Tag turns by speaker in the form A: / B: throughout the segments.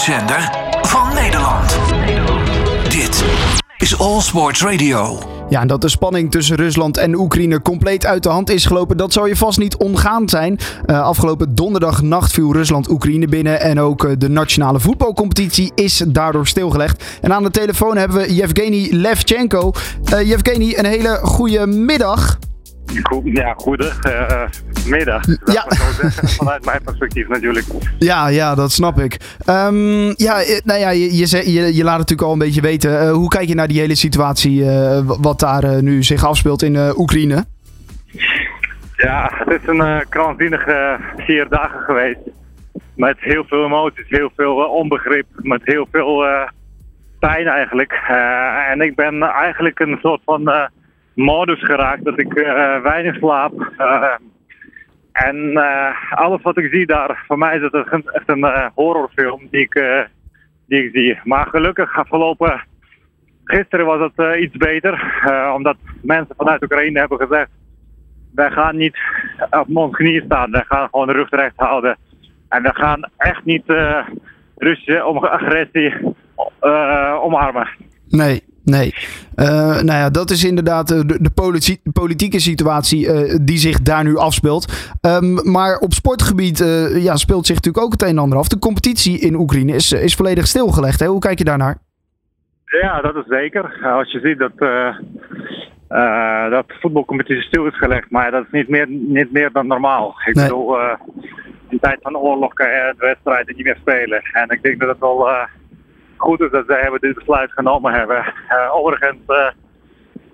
A: sportzender van Nederland. Dit is All Sports Radio.
B: Ja, en dat de spanning tussen Rusland en Oekraïne compleet uit de hand is gelopen, dat zal je vast niet ongaan zijn. Uh, afgelopen donderdagnacht viel Rusland Oekraïne binnen en ook uh, de nationale voetbalcompetitie is daardoor stilgelegd. En aan de telefoon hebben we Yevgeny Levchenko. Uh, Yevgeny, een hele goede middag.
C: Ja, goedemiddag. Uh, ja. vanuit mijn perspectief natuurlijk.
B: Ja, ja dat snap ik. Um, ja, nou ja, je, je, je, je, laat natuurlijk al een beetje weten. Uh, hoe kijk je naar die hele situatie uh, wat daar nu zich afspeelt in Oekraïne?
C: Ja, het is een krankzinnige vier dagen geweest. Met heel veel emoties, heel veel onbegrip, met heel veel pijn eigenlijk. en ik ben eigenlijk een soort van modus geraakt dat ik weinig slaap. En uh, alles wat ik zie daar, voor mij is het echt een horrorfilm die ik, die ik zie. Maar gelukkig afgelopen gisteren was het iets beter, omdat mensen vanuit Oekraïne hebben gezegd: wij gaan niet op ons knieën staan, wij gaan gewoon de rug recht houden. En we gaan echt niet Russische agressie omarmen.
B: Nee, Nee. Uh, nou ja, dat is inderdaad eh, de, de politieke situatie uh, die zich daar nu afspeelt. Um, maar op sportgebied uh, ja, speelt zich natuurlijk ook het een en ander af. De competitie in Oekraïne is, is volledig stilgelegd. Hè? Hoe kijk je daarnaar?
C: Ja, dat is zeker. Als je ziet dat, dat de voetbalcompetitie stil is gelegd, maar dat is niet meer, niet meer dan normaal. Ik nee. bedoel, in tijd van oorlog kan je de wedstrijden niet meer spelen. En ik denk dat het wel goed is dat hebben dit besluit genomen hebben. Uh, overigens, uh,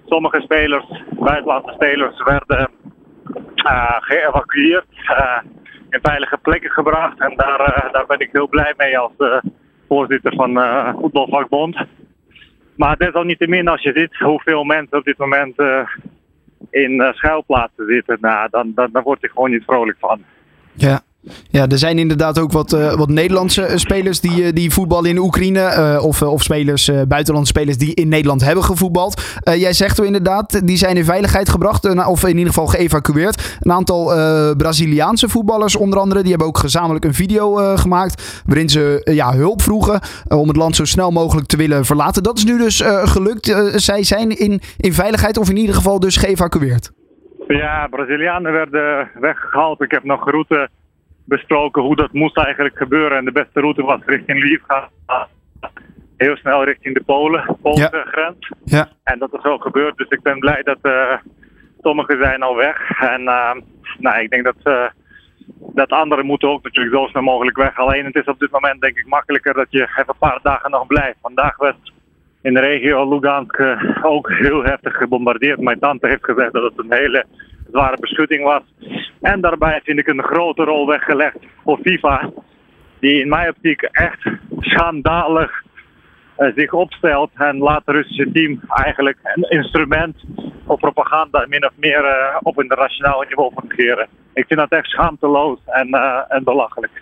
C: sommige spelers, buitenlandse spelers, werden uh, geëvacueerd, in veilige plekken gebracht. En daar, daar ben ik heel blij mee als voorzitter van voetbalvakbond. Maar desalniettemin, als je ziet hoeveel mensen op dit moment in schuilplaatsen zitten, nou, dan, dan, dan word ik gewoon niet vrolijk van.
B: Ja, ja, er zijn inderdaad ook wat, uh, wat Nederlandse eh, spelers die, uh, die voetballen in Oekraïne. Of, of spelers, buitenlandse spelers die in Nederland hebben gevoetbald. jij zegt er inderdaad, die zijn in veiligheid gebracht. of in ieder geval geëvacueerd. Een aantal Braziliaanse voetballers onder andere. Die hebben ook gezamenlijk een video gemaakt. Waarin ze ja, hulp vroegen om het land zo snel mogelijk te willen verlaten. Dat is nu dus gelukt. zij zijn in, in veiligheid of in ieder geval dus geëvacueerd.
C: Ja, Brazilianen werden weggehaald. Ik heb nog route besproken hoe dat moest eigenlijk gebeuren. En de beste route was richting gaan. Heel snel richting de Polen, Poolse grens. Ja. En dat is wel gebeurd. Dus ik ben blij dat uh, sommigen zijn al weg. En uh, nou, ik denk dat, uh, dat anderen moeten ook natuurlijk zo snel mogelijk weg. Alleen het is op dit moment denk ik makkelijker dat je even een paar dagen nog blijft. Vandaag werd in de regio Lugansk ook heel heftig gebombardeerd. Mijn tante heeft gezegd dat het een hele zware beschutting was. En daarbij vind ik een grote rol weggelegd voor FIFA, die in mijn optiek echt schandalig uh, zich opstelt en laat het Russische team eigenlijk een instrument voor propaganda min of meer uh, op internationaal niveau fungeren. Ik vind dat echt schaamteloos en, uh, en belachelijk.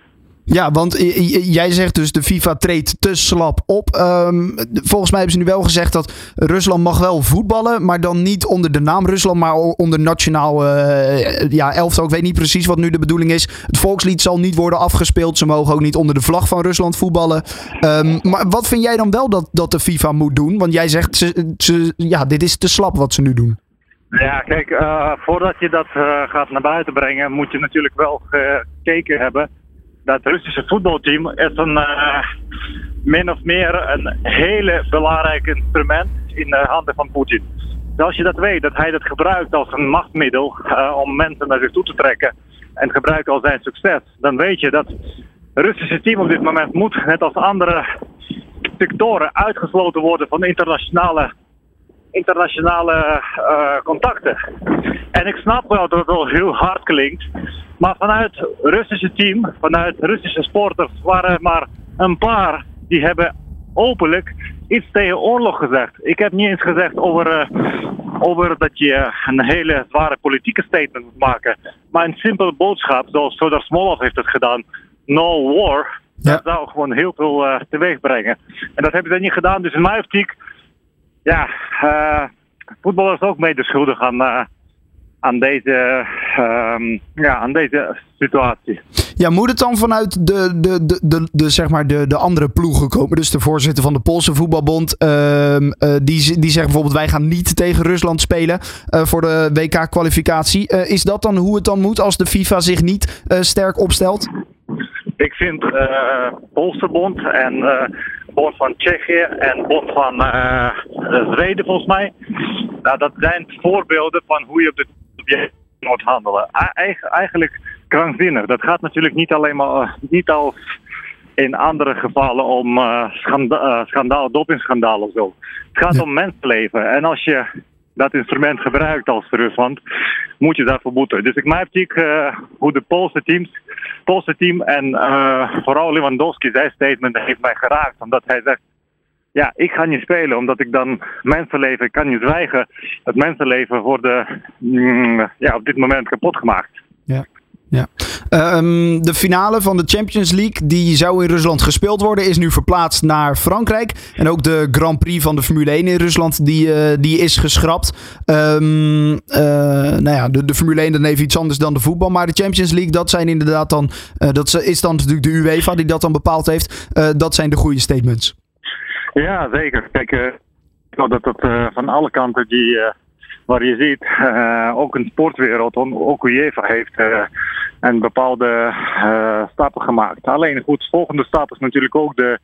B: Ja, want jij zegt dus de FIFA treedt te slap op. Um, volgens mij hebben ze nu wel gezegd dat Rusland mag wel voetballen, maar dan niet onder de naam Rusland, maar onder nationaal uh, ja, elftal. Ik weet niet precies wat nu de bedoeling is. Het volkslied zal niet worden afgespeeld. Ze mogen ook niet onder de vlag van Rusland voetballen. Um, maar wat vind jij dan wel dat, dat de FIFA moet doen? Want jij zegt, ze, ze, ja, dit is te slap wat ze nu doen.
C: Ja, kijk, uh, voordat je dat gaat naar buiten brengen, moet je natuurlijk wel gekeken hebben dat Russische voetbalteam is een uh, min of meer een hele belangrijk instrument in de handen van Poetin. Dus als je dat weet, dat hij dat gebruikt als een machtmiddel uh, om mensen naar zich toe te trekken en gebruikt als zijn succes, dan weet je dat het Russische team op dit moment moet, net als andere sectoren, uitgesloten worden van internationale, internationale uh, contacten. En ik snap wel dat het wel heel hard klinkt, maar vanuit het Russische team, vanuit Russische sporters, waren maar een paar die hebben openlijk iets tegen oorlog gezegd. Ik heb niet eens gezegd over, uh, over dat je een hele zware politieke statement moet maken. Maar een simpele boodschap, zoals Sodar Smolov heeft het gedaan. No war. Ja. Dat zou gewoon heel veel uh, teweeg brengen. En dat hebben ze niet gedaan. Dus in mijn optiek, ja, uh, voetbal is ook mede schuldig aan, aan deze, um, ja, aan deze situatie.
B: Ja, moet het dan vanuit de, de, de, de, de, zeg maar de, de andere ploegen komen? Dus de voorzitter van de Poolse voetbalbond, ehm, eh, die, die zegt bijvoorbeeld wij gaan niet tegen Rusland spelen eh, voor de WK-kwalificatie. Eh, is dat dan hoe het dan moet als de FIFA zich niet eh, sterk opstelt?
C: Ik vind eh Poolse bond en eh bond van Tsjechië en bond van eh, Zweden volgens mij. Nou, dat zijn voorbeelden van hoe je op de object moet handelen. Eigen- eigenlijk krankzinnig. Dat gaat natuurlijk niet alleen maar eh, niet als in andere gevallen om schanda eh, schandaal, dopingschandaal of zo. Het gaat om mensenleven. En als je dat instrument gebruikt als Rusland, moet je daarvoor boeten. Dus ik mijn optiek eh, hoe de Poolse teams, Poolse team en eh, vooral Lewandowski, zijn statement heeft mij geraakt. Omdat hij zegt, ja, ik ga niet spelen omdat ik dan mensenleven, ik kan niet zwijgen. Het mensenleven wordt mm, ja, op dit moment kapot gemaakt.
B: Ja. Ja. Ehm, de finale van de Champions League, die zou in Rusland gespeeld worden, is nu verplaatst naar Frankrijk. En ook de Grand Prix van de Formule 1 in Rusland, die, eh, die is geschrapt. Ehm, eh, nou ja, de, de Formule 1 dan even iets anders dan de voetbal. Maar de Champions League, dat zijn inderdaad dan, eh, dat is dan natuurlijk de UEFA die dat dan bepaald heeft. Dat zijn de goede statements.
C: Ja, zeker. Kijk, geloof dat dat van alle kanten die, waar je ziet, ook een sportwereld, ook UEFA heeft een bepaalde eh, stappen gemaakt. Alleen goed, de volgende stap is natuurlijk ook de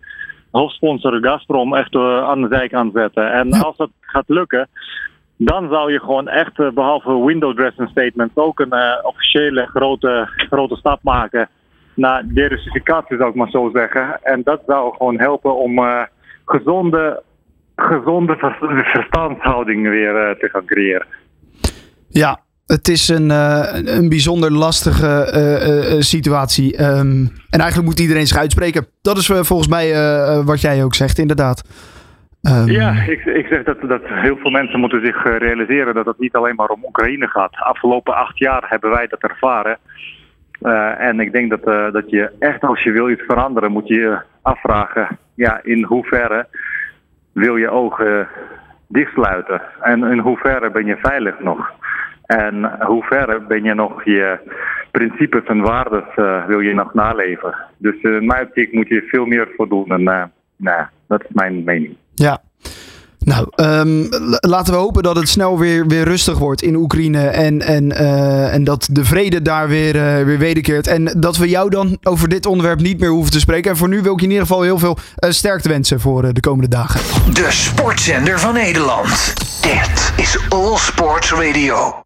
C: hoofdsponsor Gazprom echt eh, aan de zijkant zetten. En als dat gaat lukken, dan zou je gewoon echt, eh, behalve window dressing statements, ook een officiële grote, grote stap maken naar derussificatie, zou ik maar zo zeggen. En dat zou gewoon helpen om gezonde, gezonde ver- verstandshouding weer te gaan creëren.
B: Ja, het is een, eh, een bijzonder lastige eh, eh, situatie. Ehm, en eigenlijk moet iedereen zich uitspreken. Dat is volgens mij wat jij ook zegt, inderdaad. Ehm,
C: Ja, ik, ik zeg dat, dat heel veel mensen moeten zich realiseren dat het niet alleen maar om Oekraïne gaat. Afgelopen acht jaar hebben wij dat ervaren. En ik denk dat, dat je echt als je wil iets veranderen, moet je je afvragen, ja, in hoeverre wil je ogen dichtsluiten? En in hoeverre ben je veilig nog? En hoe ben je nog je principes en waarden eh, wil je nog naleven? Dus eh, in mijn optiek moet je veel meer voor doen. En eh, nou, dat is mijn mening.
B: Ja. Nou, ehm, laten we hopen dat het snel weer, weer rustig wordt in Oekraïne. En, en, eh, en dat de vrede daar weer, weer wederkeert. En dat we jou dan over dit onderwerp niet meer hoeven te spreken. En voor nu wil ik je in ieder geval heel veel sterkte wensen voor de komende dagen.
A: De sportzender van Nederland. Dit is All Sports Radio.